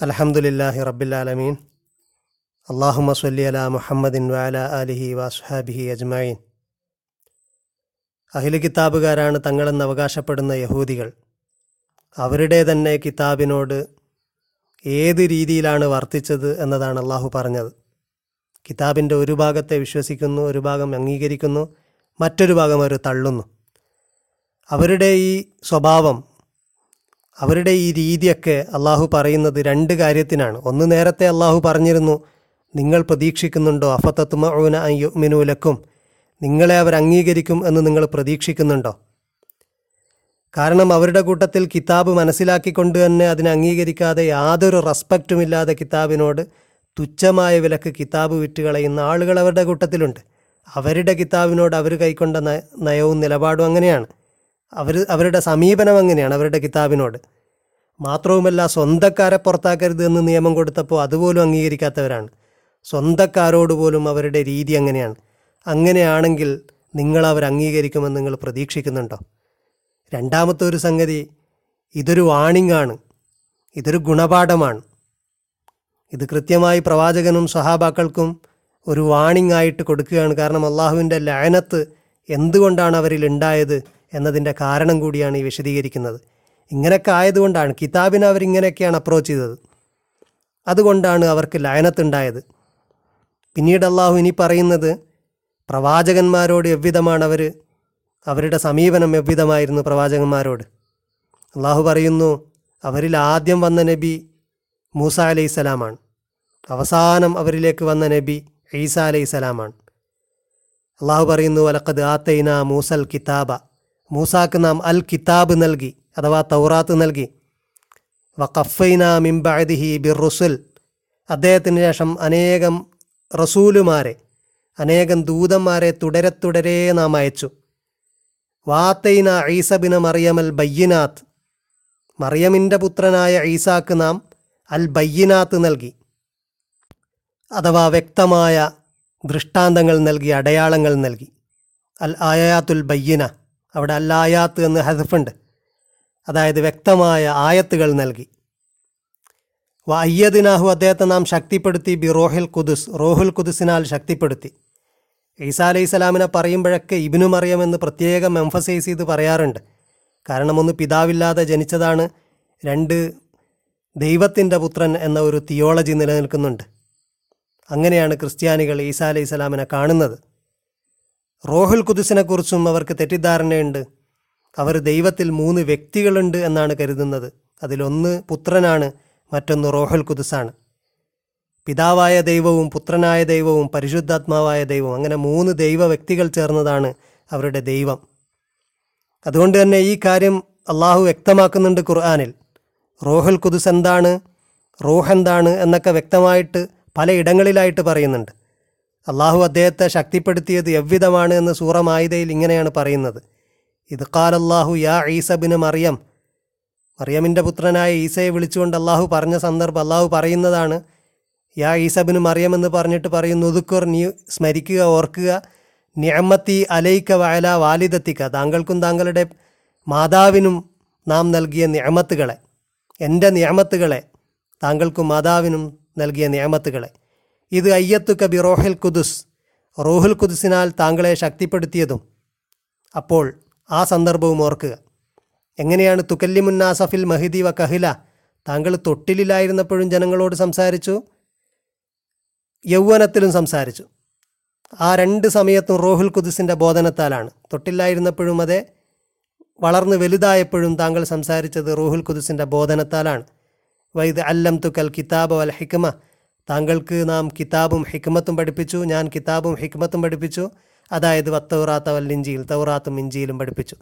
അലഹമുല്ലാഹി റബ്ബിലാലമീൻ അള്ളാഹുമ സല്ലി അല മുഹമ്മദിൻ വാല അലിഹി വാസുഹാബിഹി അജ്മായിൻ അഹിൽ കിതാബുകാരാണ് തങ്ങളെന്ന് അവകാശപ്പെടുന്ന യഹൂദികൾ. അവരുടെ തന്നെ കിതാബിനോട് ഏത് രീതിയിലാണ് വർത്തിച്ചത് എന്നതാണ് അള്ളാഹു പറഞ്ഞത്. കിതാബിന്റെ ഒരു ഭാഗത്തെ വിശ്വസിക്കുന്നു ഒരു ഭാഗം അംഗീകരിക്കുന്നു മറ്റൊരു ഭാഗം അവർ തള്ളുന്നു. അവരുടെ ഈ സ്വഭാവം അവരുടെ ഈ രീതിയൊക്കെ അള്ളാഹു പറയുന്നത് രണ്ട് കാര്യത്തിനാണ്. ഒന്ന് നേരത്തെ അള്ളാഹു പറഞ്ഞിരുന്നു നിങ്ങൾ പ്രതീക്ഷിക്കുന്നുണ്ടോ? അഫത്തത്തുമഊന അയ്യുമിനൂലക്കും നിങ്ങളെ അവർ അംഗീകരിക്കും എന്ന് നിങ്ങൾ പ്രതീക്ഷിക്കുന്നുണ്ടോ? കാരണം അവരുടെ കൂട്ടത്തിൽ കിതാബ് മനസ്സിലാക്കിക്കൊണ്ട് തന്നെ അതിനെ അംഗീകരിക്കാതെ യാതൊരു റെസ്പെക്റ്റുമില്ലാതെ കിതാബിനോട് തുച്ഛമായ വിലക്ക് കിതാബ് വിറ്റുകളയുന്ന ആളുകൾ അവരുടെ കൂട്ടത്തിലുണ്ട്. അവരുടെ കിതാബിനോട് അവർ കൈക്കൊണ്ട നയവും നിലപാടും അങ്ങനെയാണ്. അവർ അവരുടെ സമീപനം അങ്ങനെയാണ് അവരുടെ കിതാബിനോട്. മാത്രവുമല്ല സ്വന്തക്കാരെ പുറത്താക്കരുത് എന്ന് നിയമം കൊടുത്തപ്പോൾ അതുപോലും അംഗീകരിക്കാത്തവരാണ്. സ്വന്തക്കാരോട് പോലും അവരുടെ രീതി അങ്ങനെയാണ്. അങ്ങനെയാണെങ്കിൽ നിങ്ങൾ അവർ അംഗീകരിക്കുമെന്ന് നിങ്ങൾ പ്രതീക്ഷിക്കുന്നുണ്ടോ? രണ്ടാമത്തെ ഒരു സംഗതി ഇതൊരു വാണിംഗ് ആണ്. ഇതൊരു ഗുണപാഠമാണ്. ഇത് കൃത്യമായി പ്രവാചകനും സഹാബാക്കൾക്കും ഒരു വാണിംഗ് ആയിട്ട് കൊടുക്കുകയാണ്. കാരണം അള്ളാഹുവിന്റെ ലയനത്ത് എന്തുകൊണ്ടാണ് അവരിൽ ഉണ്ടായത്? എന്നതിന്റെ കാരണം കൂടിയാണ് ഈ വിശദീകരിക്കുന്നത്. ഇങ്ങനെയൊക്കെ ആയതുകൊണ്ടാണ് കിതാബിനെ അവരിങ്ങനെയൊക്കെയാണ് അപ്രോച്ച് ചെയ്തത്. അതുകൊണ്ടാണ് അവർക്ക് ലയനത്തുണ്ടായത്. പിന്നീട് അള്ളാഹു ഇനി പറയുന്നത് പ്രവാചകന്മാരോട് എവ്വിധമാണ് അവർ അവരുടെ സമീപനം എവ്വിധമായിരുന്നു പ്രവാചകന്മാരോട്? അള്ളാഹു പറയുന്നു അവരിൽ ആദ്യം വന്ന നബി മൂസ അലൈഹി സ്വലാമാണ്. അവസാനം അവരിലേക്ക് വന്ന നബി ഈസ അലൈഹി സ്വലാമാണ്. അള്ളാഹു പറയുന്നു അലക്കത് ആത്തൈന മൂസൽ കിതാബ. മൂസാക്ക് നാം അൽ കിതാബ് നൽകി അഥവാ തൗറാത്ത് നൽകി. വഖഫൈന മിംബഅദിഹി ബിർ റുസുൽ അദ്ദേഹത്തിന് ശേഷം അനേകം റസൂലുമാരെ അനേകം ദൂതന്മാരെ തുടരെ തുടരെ നാം അയച്ചു. വാത്തൈന ഈസബിന് മറിയമൽ ബയ്യനാത്ത്. മറിയമിന്റെ പുത്രനായ ഈസാക്ക് നാം അൽ ബയ്യനാത്ത് നൽകി. അഥവാ വ്യക്തമായ ദൃഷ്ടാന്തങ്ങൾ നൽകി അടയാളങ്ങൾ നൽകി. അൽ ആയാത്തുൽ ബയ്യന. അവിടെ അല്ലായാത്ത് എന്ന് ഹസഫുണ്ട് അതായത് വ്യക്തമായ ആയത്തുകൾ നൽകി. വ അയ്യദിനാഹു അദ്ദേഹത്തെ നാം ശക്തിപ്പെടുത്തി ബി റോഹിൽ കുദുസ് റോഹുൽ കുദുസിനാൽ ശക്തിപ്പെടുത്തി. ഈസാ അലൈഹി സ്വലാമിനെ പറയുമ്പോഴൊക്കെ ഇബിനു മറിയം എന്ന് പ്രത്യേകം എംഫസൈസ് ചെയ്ത് പറയാറുണ്ട്. കാരണം ഒന്ന് പിതാവില്ലാതെ ജനിച്ചതാണ് രണ്ട് ദൈവത്തിന്റെ പുത്രൻ എന്ന ഒരു തിയോളജി നിലനിൽക്കുന്നുണ്ട്. അങ്ങനെയാണ് ക്രിസ്ത്യാനികൾ ഈസാ അലൈഹി സ്വലാമിനെ കാണുന്നത്. റോഹുൽ കുദുസിനെ കുറിച്ചും അവർക്ക് തെറ്റിദ്ധാരണയുണ്ട്. അവർ ദൈവത്തിൽ മൂന്ന് വ്യക്തികളുണ്ട് എന്നാണ് കരുതുന്നത്. അതിലൊന്ന് പുത്രനാണ് മറ്റൊന്ന് റോഹുൽ കുദുസാണ് പിതാവായ ദൈവവും പുത്രനായ ദൈവവും പരിശുദ്ധാത്മാവായ ദൈവവും അങ്ങനെ മൂന്ന് ദൈവ വ്യക്തികൾ ചേർന്നതാണ് അവരുടെ ദൈവം. അതുകൊണ്ട് തന്നെ ഈ കാര്യം അള്ളാഹു വ്യക്തമാക്കുന്നുണ്ട് ഖുർആാനിൽ. റോഹുൽ കുദുസ് എന്താണ് റോഹ് എന്താണ് എന്നൊക്കെ വ്യക്തമായിട്ട് പലയിടങ്ങളിലായിട്ട് പറയുന്നുണ്ട്. അള്ളാഹു അദ്ദേഹത്തെ ശക്തിപ്പെടുത്തിയത് എവ്വിധമാണ് എന്ന് സൂറ മായിദയിൽ ഇങ്ങനെയാണ് പറയുന്നത്. ഇത് കാലല്ലാഹു യാ ഈസബിന് മറിയം. മറിയമിന്റെ പുത്രനായ ഈസയെ വിളിച്ചുകൊണ്ട് അള്ളാഹു പറഞ്ഞ സന്ദർഭം അള്ളാഹു പറയുന്നതാണ്. യാ ഈസബിന് മറിയം എന്ന് പറഞ്ഞിട്ട് പറയുന്നു ഒതുക്കുർ നീ സ്മരിക്കുക ഓർക്കുക. നിയമത്തി അലൈക്ക വയല വാലിദത്തിക്ക. താങ്കൾക്കും താങ്കളുടെ മാതാവിനും നാം നൽകിയ നിയമത്തുകളെ എന്റെ നിയമത്തുകളെ താങ്കൾക്കും മാതാവിനും നൽകിയ നിയമത്തുകളെ ഇത് അയ്യത്തു കബി റോഹിൽ കുദുസ് റോഹുൽ കുദുസിനാൽ താങ്കളെ ശക്തിപ്പെടുത്തിയതും. അപ്പോൾ ആ സന്ദർഭവും ഓർക്കുക. എങ്ങനെയാണ് തുക്കല്ലിമുന്നാസഫിൽ മഹിദി വ കഹില താങ്കൾ തൊട്ടിലിലായിരുന്നപ്പോഴും ജനങ്ങളോട് സംസാരിച്ചു? യൗവനത്തിലും സംസാരിച്ചു. ആ രണ്ട് സമയത്തും റോഹുൽ കുദുസിന്റെ ബോധനത്താലാണ്. തൊട്ടില്ലായിരുന്നപ്പോഴും അതെ വളർന്ന് വലുതായപ്പോഴും താങ്കൾ സംസാരിച്ചത് റൂഹുൽ കുദുസിന്റെ ബോധനത്താലാണ്. വൈദ് അല്ലം തുക്കൽ കിതാബ് വൽ ഹിക്മ താങ്കൾക്ക് നാം കിതാബും ഹിക്മത്തും പഠിപ്പിച്ചു. ഞാൻ കിതാബും ഹിക്മത്തും പഠിപ്പിച്ചു. അതായത് വത്തൗറാത്ത വല്ലിഞ്ചിയിൽ തൗറാത്തും ഇഞ്ചിയിലും പഠിപ്പിച്ചു.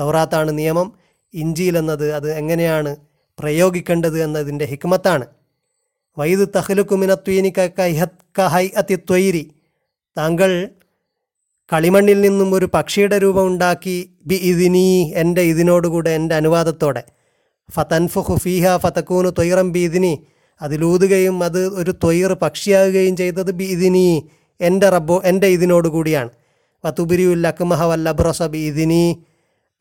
തൗറാത്താണ് നിയമം. ഇഞ്ചിയിൽ എന്നത് അത് എങ്ങനെയാണ് പ്രയോഗിക്കേണ്ടത് എന്നതിന്റെ ഹിക്മത്താണ്. വൈദ് അതി ത്വരി. താങ്കൾ കളിമണ്ണിൽ നിന്നും ഒരു പക്ഷിയുടെ രൂപം ഉണ്ടാക്കി ബി ഇതിനീ എന്റെ ഇതിനോടുകൂടെ എന്റെ അനുവാദത്തോടെ. ഫതൻഫു ഫീഹ ഫതക്കൂനു തൊയ്റം ബി ഇതിനി. അതിലൂതുകയും അത് ഒരു തൊയ്യർ പക്ഷിയാകുകയും ചെയ്തത് ബി ഇതിനി എന്റെ റബ്ബോ എന്റെ ഇതിനോടുകൂടിയാണ് വത്തുബിരിയുൽ അക്മഹ വല്ലബ്രസ ബി ഇതിനീ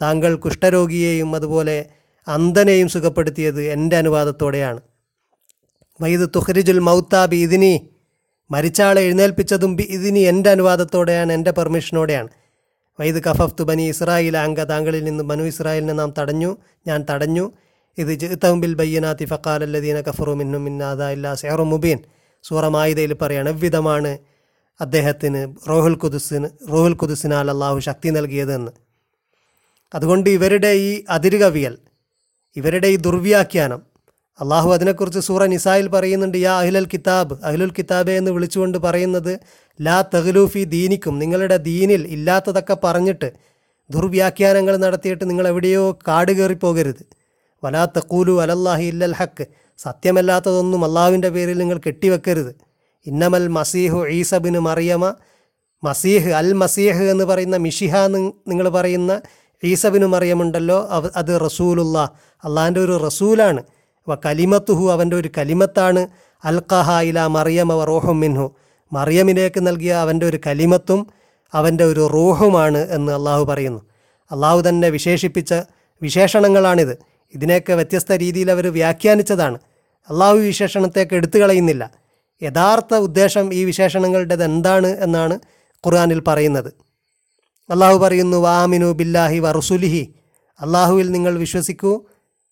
താങ്കൾ കുഷ്ഠരോഗിയെയും അതുപോലെ അന്ധനെയും സുഖപ്പെടുത്തിയത് എന്റെ അനുവാദത്തോടെയാണ്. വൈദ് തുഹരിജുൽ മൗത്താബി ഇതിനി മരിച്ചാളെ എഴുന്നേൽപ്പിച്ചതും ബി ഇതിനി എന്റെ അനുവാദത്തോടെയാണ് എന്റെ പെർമിഷനോടെയാണ്. വൈദ് കഫഫ്തു ബനി ഇസ്രായേൽ അംഗ താങ്കളിൽ നിന്ന് ബനു ഇസ്രായേലിനെ നാം തടഞ്ഞു ഞാൻ തടഞ്ഞു. ഇത് ജിത്തവും ബിൽ ബയ്യനാത്തി ഫക്കാലല്ലദീന കഫറു മിന്നും മിന്നാദ ഇല്ലാ സെഹറു മുബീൻ സൂറ മായിദയിൽ പറയാണ് എவ்விധമാണ് അദ്ദേഹത്തിന് റോഹുൽ കുദുസിന് റോഹുൽ കുദുസിനാൽ അള്ളാഹു ശക്തി നൽകിയതെന്ന്. അതുകൊണ്ട് ഇവരുടെ ഈ അതിരുകവിയൽ ഇവരുടെ ഈ ദുർവ്യാഖ്യാനം അള്ളാഹു അതിനെക്കുറിച്ച് സൂറ നിസായിൽ പറയുന്നുണ്ട് യാ അഹ്ലൽ കിതാബ് അഹ്ലുൽ കിതാബെ എന്ന് വിളിച്ചുകൊണ്ട് പറയുന്നത് ലാ തഹ്ലൂഫി ദീനിക്കും നിങ്ങളുടെ ദീനിൽ ഇല്ലാത്തതൊക്കെ പറഞ്ഞിട്ട് ദുർവ്യാഖ്യാനങ്ങൾ നടത്തിയിട്ട് നിങ്ങൾ എവിടെയോ കാട് കയറിപ്പോകരുത് വലാ തക്കൂലു അലല്ലാഹി ഇല്ലൽ ഹക്ക് സത്യമല്ലാത്തതൊന്നും അള്ളാഹുവിന്റെ പേരിൽ നിങ്ങൾ കെട്ടിവെക്കരുത്. ഇന്നമൽ മസീഹു ഈസബിന് മറിയമ. മസീഹ് അൽ മസീഹ് എന്ന് പറയുന്ന മിഷിഹ നിങ്ങൾ പറയുന്ന ഈസബിന് മറിയമുണ്ടല്ലോ അത് റസൂലുള്ള. അള്ളാഹിന്റെ ഒരു റസൂലാണ്. വ കലിമത്തുഹു അവന്റെ ഒരു കലിമത്താണ്. അൽഖഹ ഇല മറിയമ വ റോഹും മിൻഹു. മറിയമിലേക്ക് നൽകിയ അവന്റെ ഒരു കലിമത്തും അവന്റെ ഒരു റൂഹുമാണ് എന്ന് അള്ളാഹു പറയുന്നു. അള്ളാഹു തന്നെ വിശേഷിപ്പിച്ച വിശേഷണങ്ങളാണിത്. ഇതിനെയൊക്കെ വ്യത്യസ്ത രീതിയിൽ അവർ വ്യാഖ്യാനിച്ചതാണ്. അള്ളാഹു വിശേഷണത്തേക്ക് എടുത്തു കളയുന്നില്ല യഥാർത്ഥ ഉദ്ദേശം ഈ വിശേഷണങ്ങളുടേത് എന്താണ് എന്നാണ് ഖുർആാനിൽ പറയുന്നത്. അള്ളാഹു പറയുന്നു വാമിനു ബില്ലാഹി വ റസുലിഹി. അള്ളാഹുവിൽ നിങ്ങൾ വിശ്വസിക്കൂ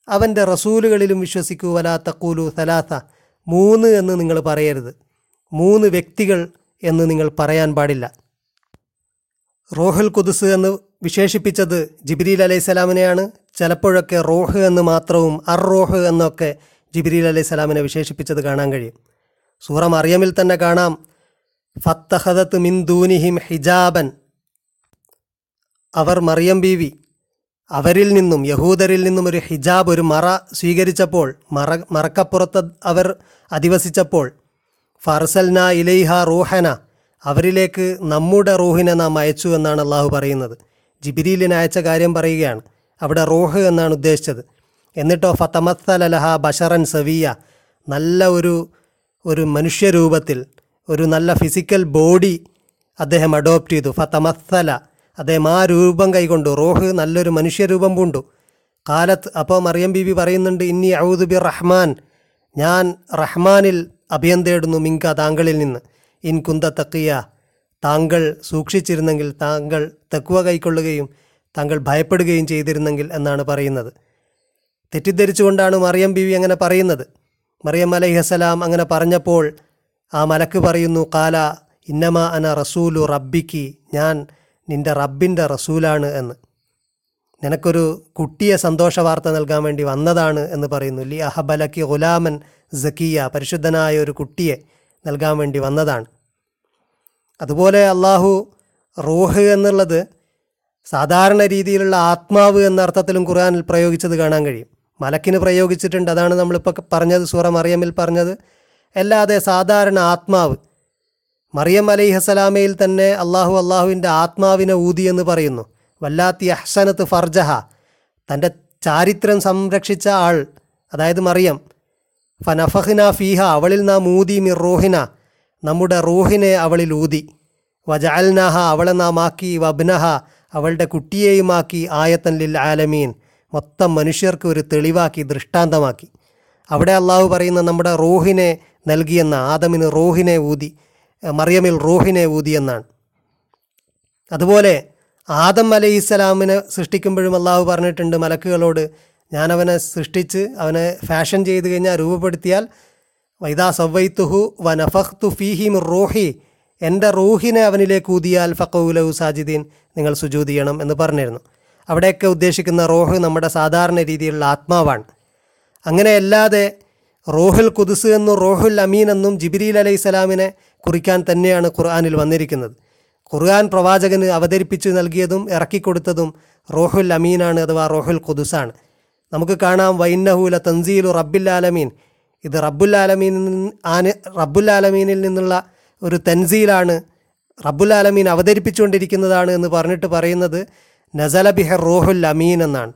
അവന്റെ റസൂലുകളിലും വിശ്വസിക്കൂ. വലാ തക്കൂലു സലാത്ത മൂന്ന് എന്ന് നിങ്ങൾ പറയരുത്. മൂന്ന് വ്യക്തികൾ എന്ന് നിങ്ങൾ പറയാൻ പാടില്ല. റോഹുൽ കുദുസ് എന്ന് വിശേഷിപ്പിച്ചത് ജിബ്രീൽ അലൈഹിസ്സലാമിനെയാണ് ചിലപ്പോഴൊക്കെ റോഹ് എന്ന് മാത്രവും അർ റോഹ് എന്നൊക്കെ ജിബ്രീൽ അലൈഹിസ്സലാമിനെ വിശേഷിപ്പിച്ചത് കാണാൻ കഴിയും. സൂറ മറിയമിൽ തന്നെ കാണാം ഫത്തഹദത്ത് മിൻ ദൂനിഹിം ഹിജാബൻ. അവർ മറിയം ബീവി അവരിൽ നിന്നും യഹൂദരിൽ നിന്നും ഒരു ഹിജാബ് ഒരു മറ സ്വീകരിച്ചപ്പോൾ മറ മറക്കപ്പുറത്ത് അവർ അധിവസിച്ചപ്പോൾ ഫർസൽന ഇലൈഹ റൂഹന. അവരിലേക്ക് നമ്മുടെ റൂഹിനെ നാം അയച്ചു എന്നാണ് അള്ളാഹു പറയുന്നത്. ജിബിരിലിന് അയച്ച കാര്യം പറയുകയാണ്. അവിടെ റൂഹ് എന്നാണ് ഉദ്ദേശിച്ചത്. എന്നിട്ടോ ഫതമത്തലഹ ബഷറൻ സവിയ നല്ല ഒരു ഒരു മനുഷ്യരൂപത്തിൽ ഒരു നല്ല ഫിസിക്കൽ ബോഡി അദ്ദേഹം അഡോപ്റ്റ് ചെയ്തു. ഫത്തമത്തല അദ്ദേഹം ആ രൂപം കൈകൊണ്ടു. റോഹ് നല്ലൊരു മനുഷ്യരൂപം പൂണ്ടു. കാലത്ത് അപ്പോൾ മറിയം ബീബി പറയുന്നുണ്ട് ഇന്നി ഔദുബി റഹ്മാൻ ഞാൻ റഹ്മാനിൽ അഭയം തേടുന്നു മിങ്ക താങ്കളിൽ നിന്ന്. ഇൻ കുന്ത തക്കിയ. താങ്കൾ സൂക്ഷിച്ചിരുന്നെങ്കിൽ താങ്കൾ തെക്കുവ കൈക്കൊള്ളുകയും താങ്കൾ ഭയപ്പെടുകയും ചെയ്തിരുന്നെങ്കിൽ എന്നാണ് പറയുന്നത്. തെറ്റിദ്ധരിച്ചുകൊണ്ടാണ് മറിയം ബിവി അങ്ങനെ പറയുന്നത്. മറിയം അലൈഹസലാം അങ്ങനെ പറഞ്ഞപ്പോൾ ആ മലക്ക് പറയുന്നു കാല ഇന്നമ അന റസൂലു റബ്ബിക്ക്. ഞാൻ നിന്റെ റബ്ബിന്റെ റസൂലാണ് എന്ന്. നിനക്കൊരു കുട്ടിയെ സന്തോഷ വാർത്ത നൽകാൻ വേണ്ടി വന്നതാണ് എന്ന് പറയുന്നു. ലി അഹബലക്കി ഗുലാമൻ സക്കിയ പരിശുദ്ധനായ ഒരു കുട്ടിയെ. നൽകാൻ വേണ്ടി വന്നതാണ്. അതുപോലെ അള്ളാഹു റൂഹ് എന്നുള്ളത് സാധാരണ രീതിയിലുള്ള ആത്മാവ് എന്ന അർത്ഥത്തിലും ഖുർആനിൽ പ്രയോഗിച്ചത് കാണാൻ കഴിയും. മലക്കിന് പ്രയോഗിച്ചിട്ടുണ്ട് അതാണ് നമ്മളിപ്പോൾ പറഞ്ഞത് സൂറ മറിയമിൽ പറഞ്ഞത്. അല്ലാതെ സാധാരണ ആത്മാവ് മറിയം അലൈഹസലാമയിൽ തന്നെ അള്ളാഹു അള്ളാഹുവിന്റെ ആത്മാവിനെ ഊതി എന്ന് പറയുന്നു. വല്ലാത്തി അഹ്സനത്ത് ഫർജഹ തന്റെ ചാരിത്രം സംരക്ഷിച്ച ആൾ അതായത് മറിയം ഫനഫഹ്ന ഫീഹ അവളിൽ നാം ഊതി മിർ റൂഹിന. നമ്മുടെ റൂഹിനെ അവളിൽ ഊതി. വജാൽനഹ അവളെ നാം ആക്കി. വബ്നഹ അവളുടെ കുട്ടിയെയുമാക്കി ആയത്തൻ ലിൽ ആലമീൻ. മൊത്തം മനുഷ്യർക്ക് ഒരു തെളിവാക്കി ദൃഷ്ടാന്തമാക്കി. അവിടെ അള്ളാഹു പറയുന്ന നമ്മുടെ റൂഹിനെ നൽകിയെന്ന ആദമിന് റൂഹിനെ ഊതി മറിയമിൽ റൂഹിനെ ഊതിയെന്നാണ് അതുപോലെ ആദം അലൈഹിസ്സലാമിനെ സൃഷ്ടിക്കുമ്പോഴും അള്ളാഹു പറഞ്ഞിട്ടുണ്ട് മലക്കുകളോട് ഞാൻ അവനെ സൃഷ്ടിച്ച് അവനെ ഫാഷൻ ചെയ്ത് കഴിഞ്ഞാൽ രൂപപ്പെടുത്തിയാൽ വൈദാ സവൈത്തുഹു വ നഫഖ്തു ഫീഹിം റൂഹി എന്റെ റൂഹിനെ അവനിലേക്ക് ഊതിയാൽ ഫക്കൗലഹു സാജിദീൻ നിങ്ങൾ സുജൂത് ചെയ്യണം എന്ന് പറഞ്ഞിരുന്നു. അവിടെയൊക്കെ ഉദ്ദേശിക്കുന്ന റോഹ് നമ്മുടെ സാധാരണ രീതിയിലുള്ള ആത്മാവാണ്. അങ്ങനെയല്ലാതെ റോഹുൽ കുദുസ് എന്നും റോഹുൽ അമീൻ എന്നും ജിബിരിൽ അലൈഹി സ്വലാമിനെ കുറിക്കാൻ തന്നെയാണ് ഖുർആാനിൽ വന്നിരിക്കുന്നത്. ഖുർആൻ പ്രവാചകന് അവതരിപ്പിച്ച് നൽകിയതും ഇറക്കിക്കൊടുത്തതും റോഹുൽ അമീനാണ് അഥവാ റോഹുൽ കുദുസാണ് നമുക്ക് കാണാം വൈന്നഹൂല തൻസീലു റബ്ബുല്ലാലമീൻ. ഇത് റബ്ബുല്ലാലമീൻ ആന് റബ്ബുൽ ആലമീനിൽ നിന്നുള്ള ഒരു തൻസീലാണ് റബ്ബുല്ലാലമീൻ അവതരിപ്പിച്ചുകൊണ്ടിരിക്കുന്നതാണ് എന്ന് പറഞ്ഞിട്ട് പറയുന്നത് നസല ബിഹർ റോഹുൽ അമീൻ എന്നാണ്.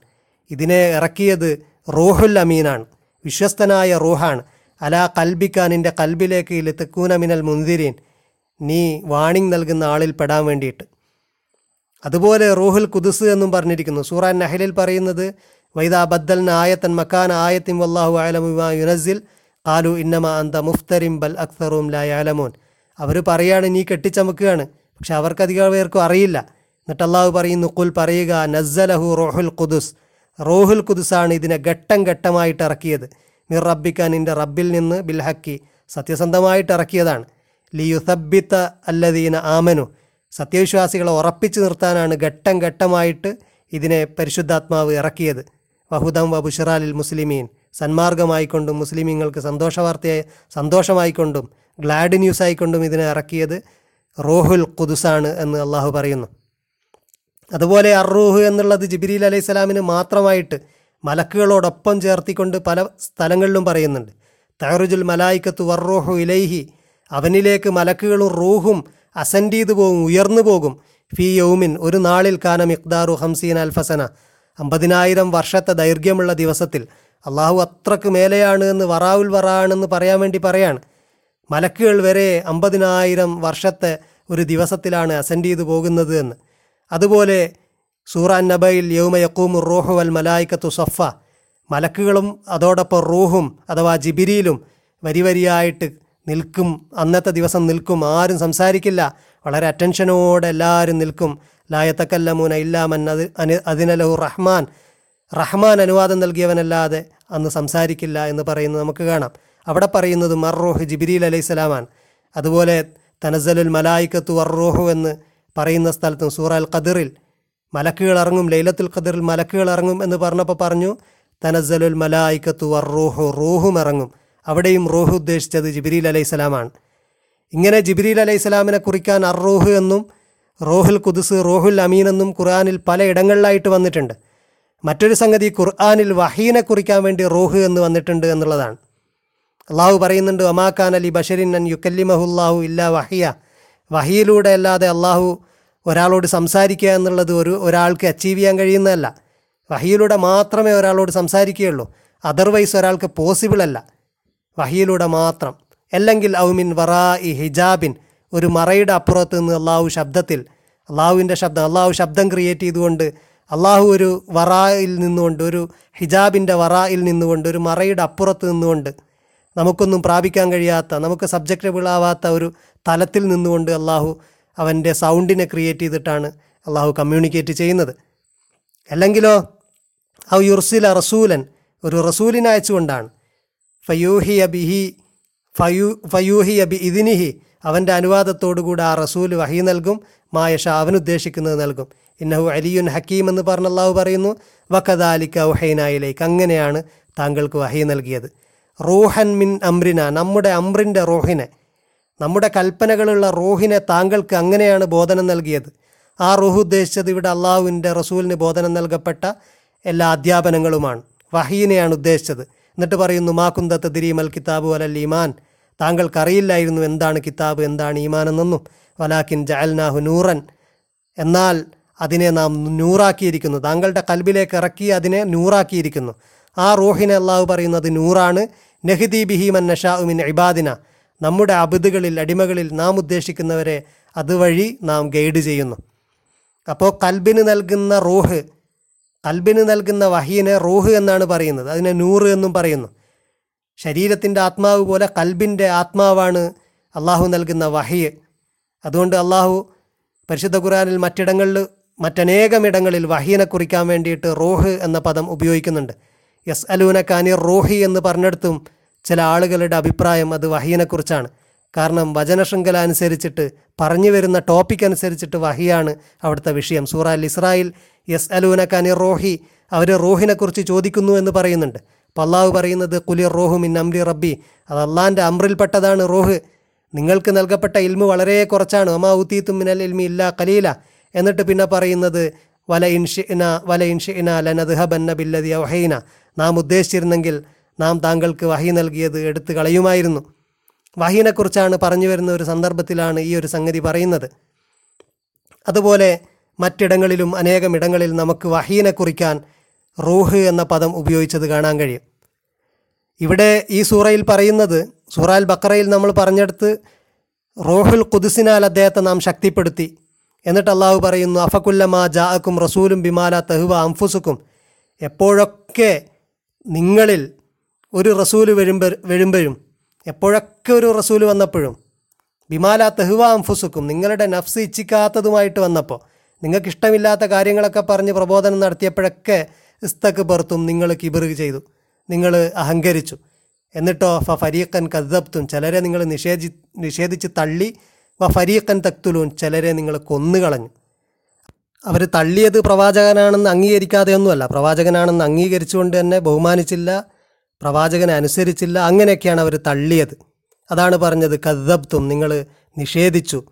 ഇതിനെ ഇറക്കിയത് റോഹുൽ അമീനാണ് വിശ്വസ്തനായ റൂഹാണ്. അലാ കൽബിക്ക നിന്റെ കൽബിലേക്ക് ലിത്തക്കൂന മിനൽ മുന്തിരീൻ നീ വാണിംഗ് നൽകുന്ന ആളിൽ പെടാൻ വേണ്ടിയിട്ട്. അതുപോലെ റൂഹുൽ കുദുസ് എന്നും പറഞ്ഞിരിക്കുന്നു. സൂറാൻ നഹലിൽ പറയുന്നത് വൈദ ബദ്ദൽന ആയത്തൻ മക്കാൻ ആയത്തിൻ വല്ലാഹു അലമുമാ യുനസിൽ ആലു ഇന്നമ അന്ത മുഫ്തരിം ബൽ അക്തറും ലാ അലമോൻ അവർ പറയാണ് നീ കെട്ടിച്ചമക്കുകയാണ്. പക്ഷെ അവർക്ക് അധികം പേർക്കും അറിയില്ല. എന്നിട്ട് അള്ളാഹു പറയുന്നു കുൽ പറയുക നസ്സലഹു റോഹുൽ ഖുദുസ്. റോഹുൽ ഖുദുസാണ് ഇതിനെ ഘട്ടം ഘട്ടമായിട്ട് ഇറക്കിയത്. മിർ റബ്ബിക്ക നിന്റെ റബ്ബിൽ നിന്ന് ബിൽ ഹക്കി. സത്യസന്ധമായിട്ട് ഇറക്കിയതാണ്. ലിയുസബിത്ത അല്ലദീന ആമനു. സത്യവിശ്വാസികളെ ഉറപ്പിച്ചു നിർത്താനാണ് ഘട്ടം ഘട്ടമായിട്ട് ഇതിനെ പരിശുദ്ധാത്മാവ് ഇറക്കിയത്. വഹുദം വ ബുഷറാലിൽ മുസ്ലിമീൻ. സന്മാർഗമായിക്കൊണ്ടും മുസ്ലിമീങ്ങൾക്ക് സന്തോഷവാർത്തയായി സന്തോഷമായിക്കൊണ്ടും ഗ്ലാഡ് ന്യൂസ് ആയിക്കൊണ്ടും ഇതിനെ ഇറക്കിയത് റോഹുൽ ഖുദുസാണ് എന്ന് അള്ളാഹു പറയുന്നു. അതുപോലെ അറൂഹ് എന്നുള്ളത് ജിബിരിൽ അലൈഹി സ്വലാമിന് മാത്രമായിട്ട് മലക്കുകളോടൊപ്പം ചേർത്തിക്കൊണ്ട് പല സ്ഥലങ്ങളിലും പറയുന്നുണ്ട്. തഹറുജുൽ മലായിക്കത്ത് വർറൂഹു ഇലൈഹി അവനിലേക്ക് മലക്കുകളും റൂഹും അസൻഡ് ചെയ്തു പോകും ഉയർന്നു പോകും. ഫി യൗമിൻ ഒരു നാളിൽ കാനം ഇഖ്ദാറു ഹംസീൻ അൽഫസന. അമ്പതിനായിരം വർഷത്തെ ദൈർഘ്യമുള്ള ദിവസത്തിൽ അള്ളാഹു അത്രയ്ക്ക് മേലെയാണ് എന്ന് വറാവുൽ വറാണെന്ന് പറയാൻ വേണ്ടി പറയാണ്. മലക്കുകൾ വരെ അമ്പതിനായിരം വർഷത്തെ ഒരു ദിവസത്തിലാണ് അസെൻഡ് ചെയ്തു പോകുന്നത് എന്ന്. അതുപോലെ സൂറ നബയിൽ യൗമ യക്കൂമു റൂഹു വൽ മലായിക്കത്തു സഫ മലക്കുകളും അതോടൊപ്പം റൂഹും അഥവാ ജിബിരിയിലും വരി വരിയായിട്ട് നിൽക്കും. അന്നത്തെ ദിവസം നിൽക്കും. ആരും സംസാരിക്കില്ല. വളരെ അറ്റൻഷനോടെ എല്ലാവരും നിൽക്കും. ലായത്തക്കല്ലമൂന ഇല്ലാമൻ അത് അനി അതിനലഹു റഹ്മാൻ. റഹ്മാൻ അനുവാദം നൽകിയവനല്ലാതെ അന്ന് സംസാരിക്കില്ല എന്ന് പറയുന്നത് നമുക്ക് കാണാം. അവിടെ പറയുന്നത് മർറോഹ് ജിബിരിൽ അലൈഹി സ്വലാമാണ്. അതുപോലെ തനസലുൽ മലായിക്കത്തു വർറോഹു എന്ന് പറയുന്ന സ്ഥലത്തും സൂറ അൽ ഖദറിൽ മലക്കുകൾ ഇറങ്ങും. ലൈലത്തുൽ ഖദറിൽ മലക്കുകൾ ഇറങ്ങും എന്ന് പറഞ്ഞപ്പോൾ പറഞ്ഞു തനസലുൽ മലായിക്കത്തു വർറോഹു റൂഹും ഇറങ്ങും. അവിടെയും റൂഹ് ഉദ്ദേശിച്ചത് ജിബിരിൽ അലൈഹി സ്വലാമാണ്. ഇങ്ങനെ ജിബിരിൽ അലൈഹിസ്സലാമിനെ കുറിക്കാൻ അറൂഹ് എന്നും റോഹുൽ കുദുസ് റോഹുൽ അമീൻ എന്നും ഖുർആാനിൽ പല ഇടങ്ങളിലായിട്ട് വന്നിട്ടുണ്ട്. മറ്റൊരു സംഗതി ഖുർആാനിൽ വഹീനെ കുറിക്കാൻ വേണ്ടി റോഹ് എന്ന് വന്നിട്ടുണ്ട് എന്നുള്ളതാണ്. അള്ളാഹു പറയുന്നുണ്ട് ഒമാഖാൻ അലി ബഷരിൻ അൻ യുക്കല്ലിമഹുല്ലാഹു ഇല്ല വഹിയ. വഹിയിലൂടെ അല്ലാതെ അള്ളാഹു ഒരാളോട് സംസാരിക്കുക എന്നുള്ളത് ഒരു ഒരാൾക്ക് അച്ചീവ് ചെയ്യാൻ കഴിയുന്നതല്ല. വഹിയിലൂടെ മാത്രമേ ഒരാളോട് സംസാരിക്കുകയുള്ളൂ. അതർവൈസ് ഒരാൾക്ക് പോസിബിൾ അല്ല. വഹിയിലൂടെ മാത്രം. അല്ലെങ്കിൽ ഔമിൻ വറാ ഇ ഹിജാബിൻ ഒരു മറയുടെ അപ്പുറത്ത് നിന്ന് അള്ളാഹു ശബ്ദത്തിൽ അള്ളാഹുവിന്റെ ശബ്ദം അള്ളാഹു ശബ്ദം ക്രിയേറ്റ് ചെയ്തുകൊണ്ട് അള്ളാഹു ഒരു വറായിൽ നിന്നുകൊണ്ട് ഒരു ഹിജാബിന്റെ വറായിൽ നിന്നുകൊണ്ട് ഒരു മറയുടെ അപ്പുറത്ത് നിന്നുകൊണ്ട് നമുക്കൊന്നും പ്രാപിക്കാൻ കഴിയാത്ത നമുക്ക് സബ്ജക്റ്റ് വിളാവാത്ത ഒരു തലത്തിൽ നിന്നുകൊണ്ട് അള്ളാഹു അവന്റെ സൗണ്ടിനെ ക്രിയേറ്റ് ചെയ്തിട്ടാണ് അള്ളാഹു കമ്മ്യൂണിക്കേറ്റ് ചെയ്യുന്നത്. അല്ലെങ്കിലോ ഔ യുർസില റസൂലൻ ഒരു റസൂലിനെ അയച്ചുകൊണ്ടാണ്. ഫയൂഹിയ ബിഹി ഫയൂ ഫയൂഹിയ ബി ഇതിനിഹി അവന്റെ അനുവാദത്തോടുകൂടി ആ റസൂൽ വഹി നൽകും മായഷ അവൻ ഉദ്ദേശിക്കുന്നത് നൽകും. ഇന്നഹു അലിയുൻ ഹക്കീം എന്ന് പറഞ്ഞ അള്ളാഹു പറയുന്നു വക്കദാലിക്ക ഉഹൈനായിലേക്ക് അങ്ങനെയാണ് താങ്കൾക്ക് വഹി നൽകിയത്. റൂഹൻ മിൻ അമ്രിന നമ്മുടെ അമ്രിന്റെ റൂഹിനെ നമ്മുടെ കൽപ്പനകളുള്ള റൂഹിനെ താങ്കൾക്ക് അങ്ങനെയാണ് ബോധനം നൽകിയത്. ആ റൂഹ് ഉദ്ദേശിച്ചത് ഇവിടെ അള്ളാഹുവിന്റെ റസൂലിന് ബോധനം നൽകപ്പെട്ട എല്ലാ അധ്യാപനങ്ങളുമാണ്. വഹീനെയാണ് ഉദ്ദേശിച്ചത്. എന്നിട്ട് പറയുന്നു മാ കുന്തത്ത് ദിരീമൽ കിതാബ് വലൽ ഈമാൻ. താങ്കൾക്കറിയില്ലായിരുന്നു എന്താണ് കിതാബ് എന്താണ് ഈമാൻ എന്നൊന്നും. വലാക്കിൻ ജഅൽനാഹു നൂറൻ. എന്നാൽ അതിനെ നാം നൂറാക്കിയിരിക്കുന്നു. താങ്കളുടെ കൽബിലേക്ക് ഇറക്കി അതിനെ നൂറാക്കിയിരിക്കുന്നു. ആ റൂഹിനെ അള്ളാഹു പറയുന്നത് നൂറാണ്. നെഹ്ദി ബിഹിമൻ നഷാഉമിൻ ഇബാദിന. നമ്മുടെ അബിദുകളിൽ അടിമകളിൽ നാം ഉദ്ദേശിക്കുന്നവരെ അതുവഴി നാം ഗൈഡ് ചെയ്യുന്നു. അപ്പോൾ കൽബിന് നൽകുന്ന റൂഹ് കൽബിന് നൽകുന്ന വഹീനെ റൂഹ് എന്നാണ് പറയുന്നത്. അതിനെ നൂറ് എന്നും പറയുന്നു. ശരീരത്തിന്റെ ആത്മാവ് പോലെ കൽബിന്റെ ആത്മാവാണ് അള്ളാഹു നൽകുന്ന വഹിയ് അതുകൊണ്ട് അള്ളാഹു പരിശുദ്ധ ഖുറാനിൽ മറ്റിടങ്ങളിൽ മറ്റനേകം ഇടങ്ങളിൽ വഹീനെ കുറിക്കാൻ വേണ്ടിയിട്ട് റോഹ് എന്ന പദം ഉപയോഗിക്കുന്നുണ്ട്. യസ് അലൂന റോഹി എന്ന് പറഞ്ഞെടുത്തും ചില ആളുകളുടെ അഭിപ്രായം അത് വഹീനെക്കുറിച്ചാണ് കാരണം വചനശൃംഖല അനുസരിച്ചിട്ട് പറഞ്ഞു വരുന്ന ടോപ്പിക് അനുസരിച്ചിട്ട് വഹിയാണ് അവിടുത്തെ വിഷയം. സൂറ അൽ ഇസ്രായേൽ യസ് അലൂന കാനി റോഹി അവർ റോഹിനെക്കുറിച്ച് ചോദിക്കുന്നു എന്ന് പറയുന്നുണ്ട്. അപ്പോൾ പറയുന്നത് കുലിർ റോഹു മിൻ അംലി റബ്ബി. അത് അള്ളാന്റെ അമ്രിൽപ്പെട്ടതാണ് റോഹ്. നിങ്ങൾക്ക് നൽകപ്പെട്ട ഇൽമു വളരെ കുറച്ചാണ്. ഒമാ ഉത്തീത്തും മിനൽ ഇൽമി ഇല്ലാ കലീല എന്നിട്ട് പിന്നെ പറയുന്നത് വല ഇൻഷിന വല ഇൻഷിന ലനദ്ഹബന്ന ബില്ലതി ഒഹൈന നാം ഉദ്ദേശിച്ചിരുന്നെങ്കിൽ നാം താങ്കൾക്ക് വഹി നൽകിയത് എടുത്തു കളയുമായിരുന്നു. വഹീനെക്കുറിച്ചാണ് പറഞ്ഞു വരുന്ന ഒരു സന്ദർഭത്തിലാണ് ഈ ഒരു സംഗതി പറയുന്നത്. അതുപോലെ മറ്റിടങ്ങളിലും അനേകം ഇടങ്ങളിൽ നമുക്ക് വഹീനെ കുറിക്കാൻ റൂഹ് എന്ന പദം ഉപയോഗിച്ചത് കാണാൻ കഴിയും. ഇവിടെ ഈ സൂറയിൽ പറയുന്നത് സൂറാൽ ബക്കറയിൽ നമ്മൾ പറഞ്ഞെടുത്ത് റോഹുൽ കുദിസിനാൽ അദ്ദേഹത്തെ നാം ശക്തിപ്പെടുത്തി. എന്നിട്ട് അള്ളാഹു പറയുന്നു അഫക്കുല്ലമാ ജാഅക്കും റസൂലും ബിമാല തഹുവ അംഫുസുക്കും എപ്പോഴൊക്കെ നിങ്ങളിൽ ഒരു റസൂൽ വരുമ്പ വരുമ്പോഴും എപ്പോഴൊക്കെ ഒരു റസൂൽ വന്നപ്പോഴും ബിമാല തെഹുവ അംഫുസുക്കും നിങ്ങളുടെ നഫ്സ് ഇച്ഛിക്കാത്തതുമായിട്ട് വന്നപ്പോൾ നിങ്ങൾക്കിഷ്ടമില്ലാത്ത കാര്യങ്ങളൊക്കെ പറഞ്ഞ് പ്രബോധനം നടത്തിയപ്പോഴൊക്കെ ഇസ്തക്ക് പുറത്തും നിങ്ങൾ കിബിറ് ചെയ്തു നിങ്ങൾ അഹങ്കരിച്ചു. എന്നിട്ടോ ഫ ഫരീഖൻ കദ്ദബ്ത്തും ചിലരെ നിങ്ങൾ നിഷേധി നിഷേധിച്ച് തള്ളി വ ഫരീഖൻ തക്തുലൂൻ ചിലരെ നിങ്ങൾ കൊന്നുകളഞ്ഞു. അവർ തള്ളിയത് പ്രവാചകനാണെന്ന് അംഗീകരിക്കാതെയൊന്നുമല്ല പ്രവാചകനാണെന്ന് അംഗീകരിച്ചുകൊണ്ട് തന്നെ ബഹുമാനിച്ചില്ല പ്രവാചകനെ അനുസരിച്ചില്ല അങ്ങനെയൊക്കെയാണ് അവർ തള്ളിയത്. അതാണ് പറഞ്ഞത് കദ്ദബ്തും നിങ്ങൾ നിഷേധിച്ചു.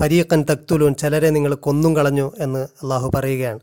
ഫരീഖൻ തക്തുലൂൻ ചിലരെ നിങ്ങൾ കൊന്നും കളഞ്ഞു എന്ന് അള്ളാഹു പറയുകയാണ്.